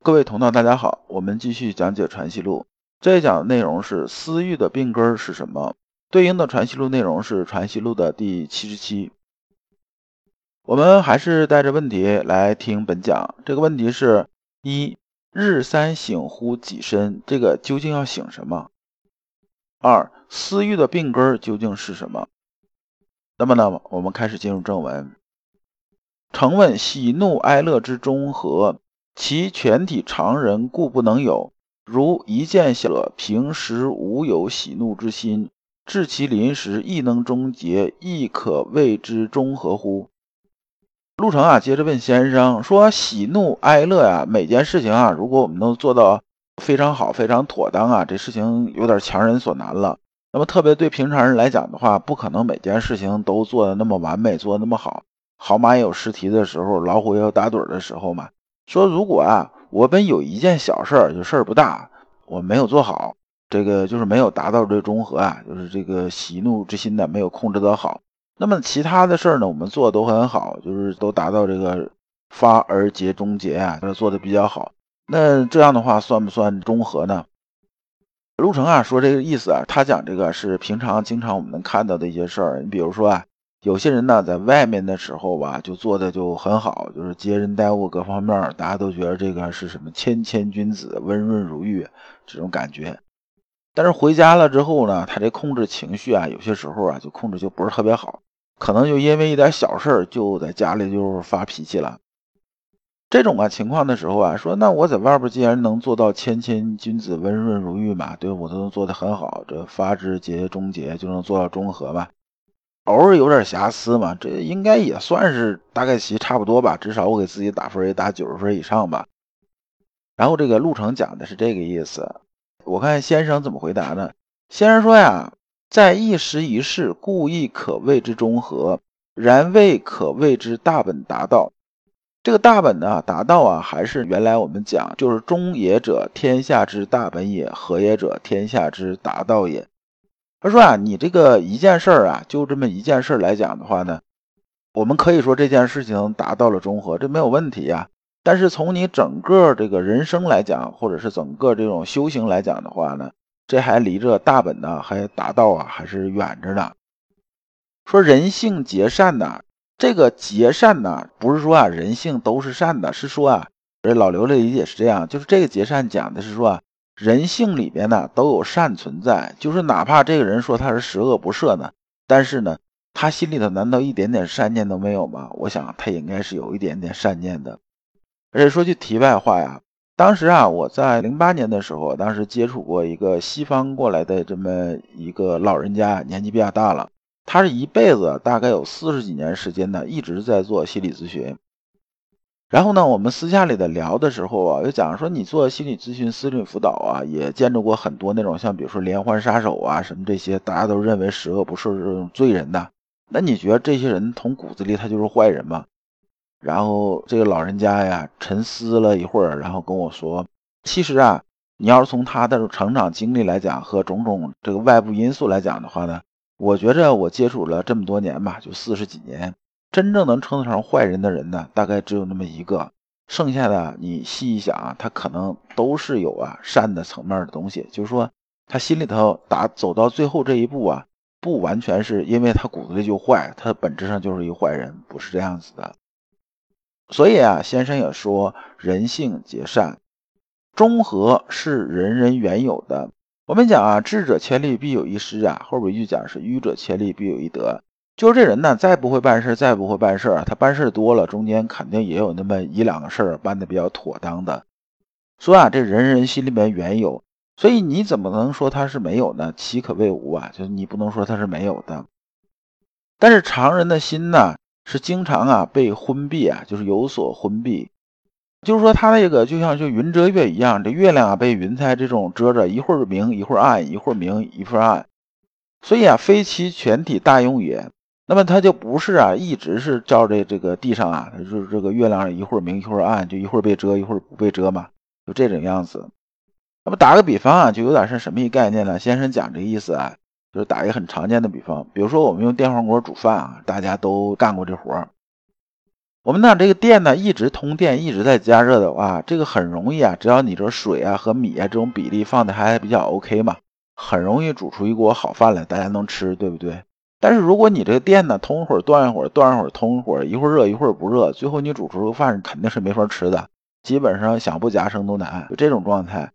各位同道，大家好，我们继续讲解《传习录》。这一讲的内容是私欲的病根是什么？对应的《传习录》内容是《传习录》的第七十七。我们还是带着问题来听本讲。这个问题是：一日三省乎己身，这个究竟要省什么？二私欲的病根究竟是什么？那么呢，我们开始进入正文。诚问喜怒哀乐之中和？其全体常人故不能有，如一见小平时无有喜怒之心，至其临时亦能终结，亦可谓之中和乎？陆程啊，接着问先生说：喜怒哀乐呀，每件事情啊，如果我们能做到非常好、非常妥当啊，这事情有点强人所难了。那么，特别对平常人来讲的话，不可能每件事情都做的那么完美，做的那么好。好马也有失蹄的时候，老虎也有打盹的时候嘛。说如果啊，我本有一件小事儿，就事儿不大，我没有做好，这个就是没有达到这中和啊，就是这个喜怒之心呢没有控制得好。那么其他的事儿呢，我们做都很好，就是都达到这个发而结终结啊，做的比较好。那这样的话算不算中和呢？陆程啊说这个意思啊，他讲这个是平常经常我们能看到的一些事儿，你比如说啊。有些人呢，在外面的时候吧，就做的就很好，就是接人待物各方面，大家都觉得这个是什么谦谦君子、温润如玉这种感觉。但是回家了之后呢，他这控制情绪啊，有些时候啊，就控制就不是特别好，可能就因为一点小事儿，就在家里就发脾气了。这种啊情况的时候啊，说那我在外边既然能做到谦谦君子、温润如玉嘛，对我都能做得很好，这发之节终结就能做到中和嘛。偶尔有点瑕疵嘛，这应该也算是大概其差不多吧，至少我给自己打分也打九十分以上吧。然后这个路程讲的是这个意思，我看先生怎么回答呢？先生说呀，在一时一事，故意可谓之中和，然未可谓之大本达道。这个大本呢，达道啊，还是原来我们讲，就是中也者，天下之大本也；和也者，天下之达道也。他说啊，你这个一件事儿啊，就这么一件事儿来讲的话呢，我们可以说这件事情达到了中和，这没有问题呀。但是从你整个这个人生来讲，或者是整个这种修行来讲的话呢，这还离着大本呢，还达到啊，还是远着呢。说人性结善呐，这个结善呐，不是说啊人性都是善的，是说啊，这老刘的理解是这样，就是这个结善讲的是说啊。人性里边呢都有善存在，就是哪怕这个人说他是十恶不赦呢，但是呢，他心里头难道一点点善念都没有吗？我想他应该是有一点点善念的。而且说句题外话呀，当时啊，我在零八年的时候，当时接触过一个西方过来的这么一个老人家，年纪比较大了，他是一辈子大概有四十几年时间呢，一直在做心理咨询。然后呢，我们私下里的聊的时候啊，就讲说你做心理咨询、心理辅导啊，也见着过很多那种像比如说连环杀手啊什么这些，大家都认为十恶不赦这种罪人的。那你觉得这些人从骨子里他就是坏人吗？然后这个老人家呀沉思了一会儿，然后跟我说，其实啊，你要是从他的成长经历来讲和种种这个外部因素来讲的话呢，我觉着我接触了这么多年吧，就四十几年。真正能称得上坏人的人呢，大概只有那么一个，剩下的你细一想啊，他可能都是有啊善的层面的东西，就是说他心里头打走到最后这一步啊，不完全是因为他骨子里就坏，他本质上就是一个坏人，不是这样子的。所以啊，先生也说人性皆善，中和是人人原有的。我们讲啊，智者千虑必有一失啊，后边一句讲是愚者千虑必有一得。就是这人呢，再不会办事，再不会办事啊，他办事多了，中间肯定也有那么一两个事儿办的比较妥当的。说啊，这人人心里面原有，所以你怎么能说他是没有呢？岂可谓无啊？就是你不能说他是没有的。但是常人的心呢，是经常啊被昏蔽啊，就是有所昏蔽。就是说他那个就像就云遮月一样，这月亮啊被云彩这种遮着，一会儿明一会儿暗，一会儿明一会儿暗。所以啊，非其全体大用也。那么它就不是啊，一直是照着这个地上啊，就是这个月亮一会儿明一会儿暗，就一会儿被遮一会儿不被遮嘛，就这种样子。那么打个比方啊，就有点是什么一概念呢？先生讲这意思啊，就是打一个很常见的比方，比如说我们用电饭锅煮饭啊，大家都干过这活儿。我们呢这个电呢一直通电，一直在加热的话，这个很容易啊，只要你这水啊和米啊这种比例放的还比较 OK 嘛，很容易煮出一锅好饭来，大家能吃，对不对？但是如果你这个电呢通一会儿断一会儿，断一会儿通一会儿，一会儿热一会儿不热，最后你煮出个饭肯定是没法吃的，基本上想不夹生都难，就这种状态。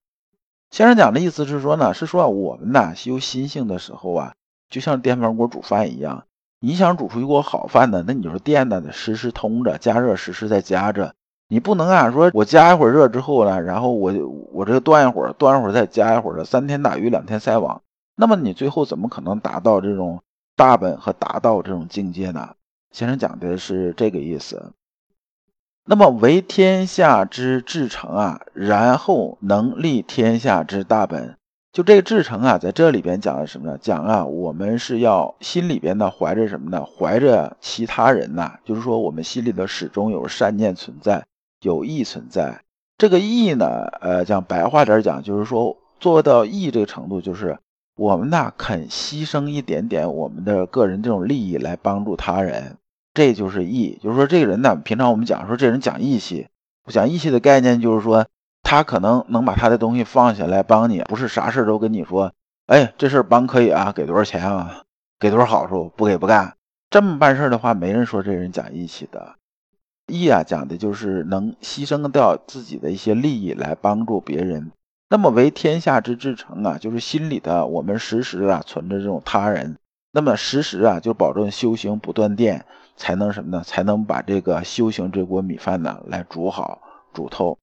先生讲的意思是说呢，是说我们呐修心性的时候啊，就像电饭锅煮饭一样，你想煮出一锅好饭呢，那你就是电呢得时时通着，加热时时在加着，你不能啊说我加一会儿热之后呢，然后我我这个断一会儿，断一会儿再加一会儿的，三天打鱼两天晒网，那么你最后怎么可能达到这种？大本和达到这种境界呢？先生讲的是这个意思。那么为天下之至诚啊，然后能立天下之大本。就这个至诚啊，在这里边讲的什么呢？讲啊，我们是要心里边呢怀着什么呢？怀着其他人呐，就是说我们心里的始终有善念存在，有义存在。这个义呢，呃，讲白话点讲，就是说做到义这个程度，就是。我们呢肯牺牲一点点我们的个人这种利益来帮助他人，这就是义。就是说这个人呢，平常我们讲说这人讲义气，讲义气的概念就是说他可能能把他的东西放下来帮你，不是啥事都跟你说，哎，这事儿帮可以啊，给多少钱啊，给多少好处，不给不干。这么办事的话，没人说这人讲义气的。义啊，讲的就是能牺牲掉自己的一些利益来帮助别人。那么为天下之至诚啊，就是心里的我们时时啊存着这种他人，那么时时啊就保证修行不断电，才能什么呢？才能把这个修行这锅米饭呢来煮好煮透。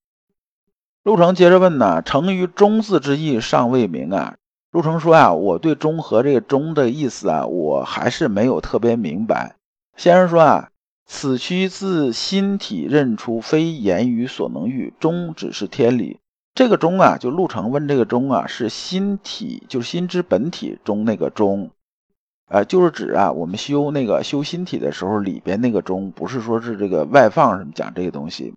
陆成接着问呢，成于中字之意尚未明啊。陆成说啊，我对中和这个中的意思啊，我还是没有特别明白。先生说啊，此须自心体认出，非言语所能喻，中只是天理。这个中啊，就陆程问这个中啊，是心体，就是心之本体中那个中，呃，就是指啊，我们修那个修心体的时候里边那个中，不是说是这个外放什么讲这个东西。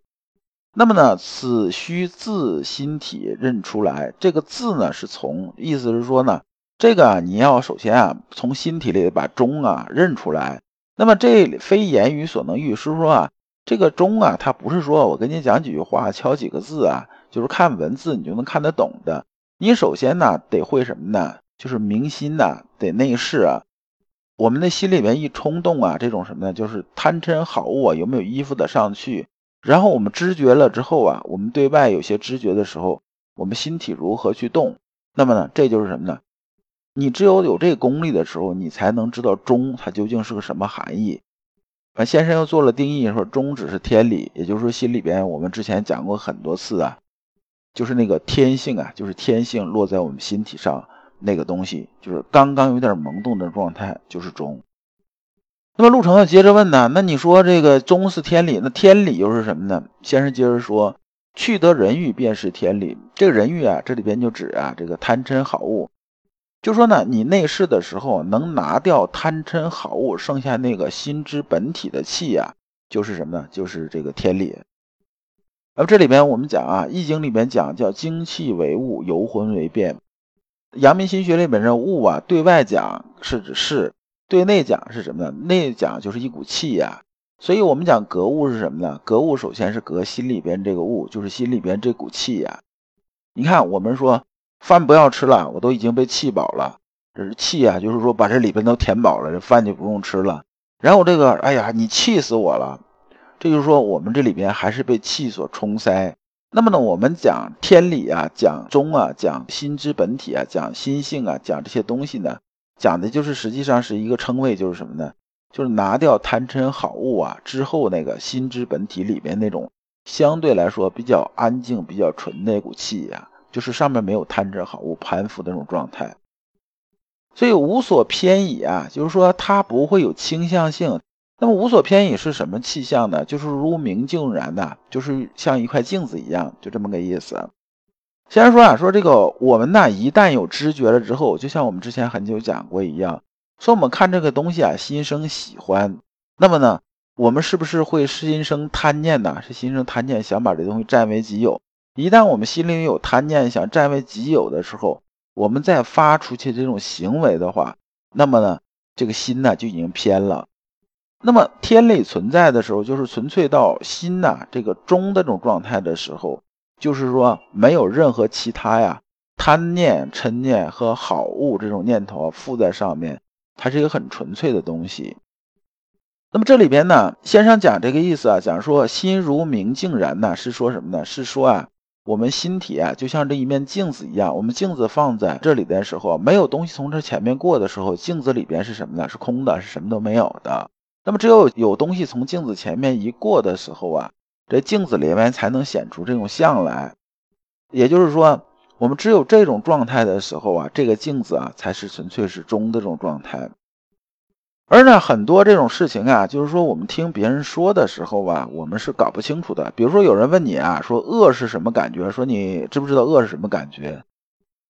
那么呢，此须自心体认出来，这个字呢是从，意思是说呢，这个你要首先啊，从心体里把中啊认出来。那么这非言语所能喻，是说啊，这个中啊，它不是说我跟你讲几句话，敲几个字啊。就是看文字你就能看得懂的。你首先呢得会什么呢？就是明心呐，得内视啊。我们的心里面一冲动啊，这种什么呢？就是贪嗔好恶啊，有没有依附的上去？然后我们知觉了之后啊，我们对外有些知觉的时候，我们心体如何去动？那么呢，这就是什么呢？你只有有这个功力的时候，你才能知道中它究竟是个什么含义。啊，先生又做了定义，说中只是天理，也就是说心里边我们之前讲过很多次啊。就是那个天性啊，就是天性落在我们心体上那个东西，就是刚刚有点萌动的状态，就是中。那么陆程又接着问呢，那你说这个中是天理，那天理又是什么呢？先生接着说，去得人欲便是天理。这个人欲啊，这里边就指啊这个贪嗔好恶，就说呢，你内视的时候能拿掉贪嗔好恶，剩下那个心之本体的气呀，就是什么呢？就是这个天理。而这里边我们讲啊，《易经》里边讲叫精气为物，游魂为变。阳明心学里边这物啊，对外讲是指事，对内讲是什么呢？内讲就是一股气呀。所以我们讲格物是什么呢？格物首先是格心里边这个物，就是心里边这股气呀。你看我们说饭不要吃了，我都已经被气饱了，这是气啊，就是说把这里边都填饱了，这饭就不用吃了。然后这个，哎呀，你气死我了。这就是说，我们这里边还是被气所冲塞。那么呢，我们讲天理啊，讲中啊，讲心之本体啊，讲心性啊，讲这些东西呢，讲的就是实际上是一个称谓，就是什么呢？就是拿掉贪嗔好恶啊之后，那个心之本体里边那种相对来说比较安静、比较纯那股气呀，就是上面没有贪嗔好恶攀附的那种状态。所以无所偏倚啊，就是说它不会有倾向性。那么无所偏倚是什么气象呢？就是如明镜然的，就是像一块镜子一样，就这么个意思。先说啊，说这个我们呢，一旦有知觉了之后，就像我们之前很久讲过一样，说我们看这个东西啊，心生喜欢，那么呢，我们是不是会心生贪念呢？是心生贪念，想把这东西占为己有。一旦我们心里有贪念，想占为己有的时候，我们再发出去这种行为的话，那么呢，这个心呢就已经偏了。那么天理存在的时候，就是纯粹到心呐这个中的这种状态的时候，就是说没有任何其他呀贪念、嗔念和好恶这种念头附在上面，它是一个很纯粹的东西。那么这里边呢，先生讲这个意思啊，讲说心如明镜然呢，是说什么呢？是说啊，我们心体啊，就像这一面镜子一样，我们镜子放在这里的时候，没有东西从这前面过的时候，镜子里边是什么呢？是空的，是什么都没有的。那么只有有东西从镜子前面一过的时候啊，这镜子里面才能显出这种像来。也就是说，我们只有这种状态的时候啊，这个镜子啊才是纯粹是中的这种状态。而呢，很多这种事情啊，就是说我们听别人说的时候吧，我们是搞不清楚的。比如说有人问你啊，说恶是什么感觉？说你知不知道恶是什么感觉？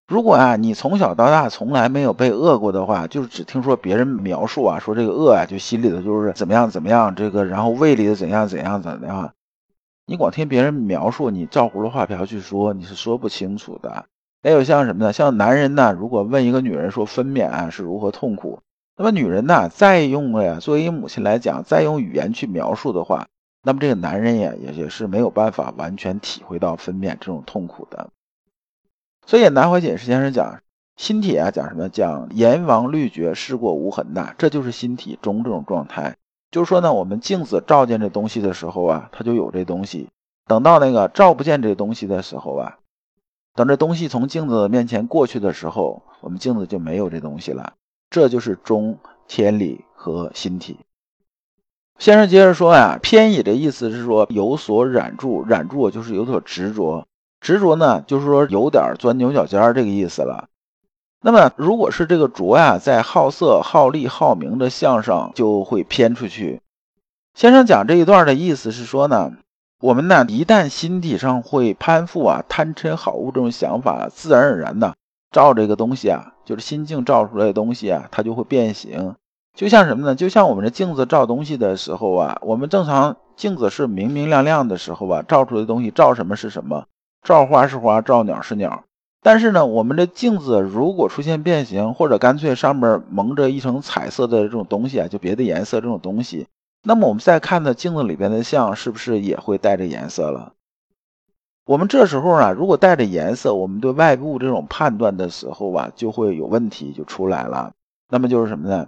如果啊，你从小到大从来没有被饿过的话，就是只听说别人描述啊，说这个饿啊，就心里头就是怎么样怎么样，这个然后胃里的怎样怎样怎样，你光听别人描述，你照葫芦画瓢去说，你是说不清楚的。还有像什么呢？像男人呢，如果问一个女人说分娩啊是如何痛苦，那么女人呢，再用呀，作为母亲来讲，再用语言去描述的话，那么这个男人呀，也也是没有办法完全体会到分娩这种痛苦的。所以南怀瑾先生讲心体啊，讲什么？讲阎王律绝，事过无痕呐，这就是心体中这种状态。就是说呢，我们镜子照见这东西的时候啊，它就有这东西；等到那个照不见这东西的时候啊，等这东西从镜子面前过去的时候，我们镜子就没有这东西了。这就是中天理和心体。先生接着说呀，偏倚的意思是说有所染住，染住就是有所执着。执着呢，就是说有点钻牛角尖儿这个意思了。那么，如果是这个浊呀，在好色、好利、好名的相上，就会偏出去。先生讲这一段的意思是说呢，我们呢一旦心体上会攀附啊、贪嗔好恶这种想法，自然而然的照这个东西啊，就是心境照出来的东西啊，它就会变形。就像什么呢？就像我们的镜子照东西的时候啊，我们正常镜子是明明亮亮的时候啊，照出来的东西照什么是什么。照花是花，照鸟是鸟，但是呢，我们的镜子如果出现变形，或者干脆上面蒙着一层彩色的这种东西啊，就别的颜色这种东西，那么我们再看的镜子里边的像，是不是也会带着颜色了？我们这时候啊，如果带着颜色，我们对外部这种判断的时候啊，就会有问题就出来了。那么就是什么呢？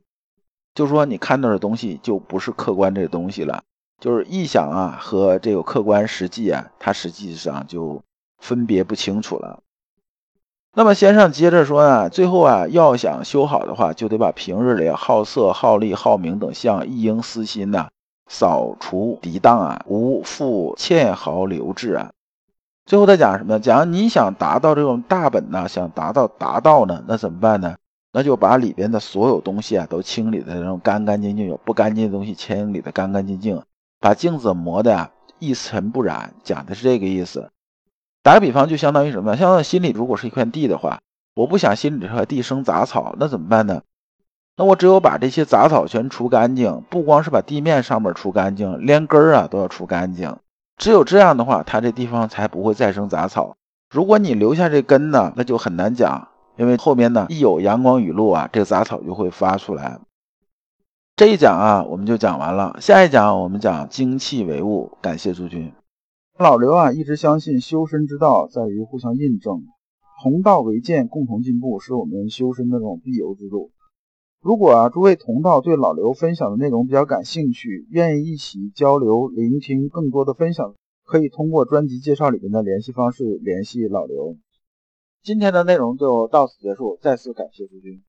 就是说你看到的东西就不是客观这个东西了，就是臆想啊和这个客观实际啊，它实际上就。分别不清楚了。那么先生接着说呢，最后啊，要想修好的话，就得把平日里好色、好利、好名等相一应私心呐，扫除涤荡啊，无复欠毫留滞啊。最后再讲什么呢？讲你想达到这种大本呢，想达到达到呢，那怎么办呢？那就把里边的所有东西啊都清理的这种干干净净，有不干净的东西清理的干干净净，把镜子磨的啊一尘不染。讲的是这个意思。打个比方，就相当于什么？相当于心里如果是一块地的话，我不想心里这块地生杂草，那怎么办呢？那我只有把这些杂草全除干净，不光是把地面上面除干净，连根儿啊都要除干净。只有这样的话，它这地方才不会再生杂草。如果你留下这根呢，那就很难讲，因为后面呢一有阳光雨露啊，这个杂草就会发出来。这一讲啊，我们就讲完了。下一讲我们讲精气为物。感谢诸君。老刘啊，一直相信修身之道在于互相印证，同道为鉴，共同进步，是我们修身的这种必由之路。如果啊，诸位同道对老刘分享的内容比较感兴趣，愿意一起交流、聆听更多的分享，可以通过专辑介绍里面的联系方式联系老刘。今天的内容就到此结束，再次感谢诸君。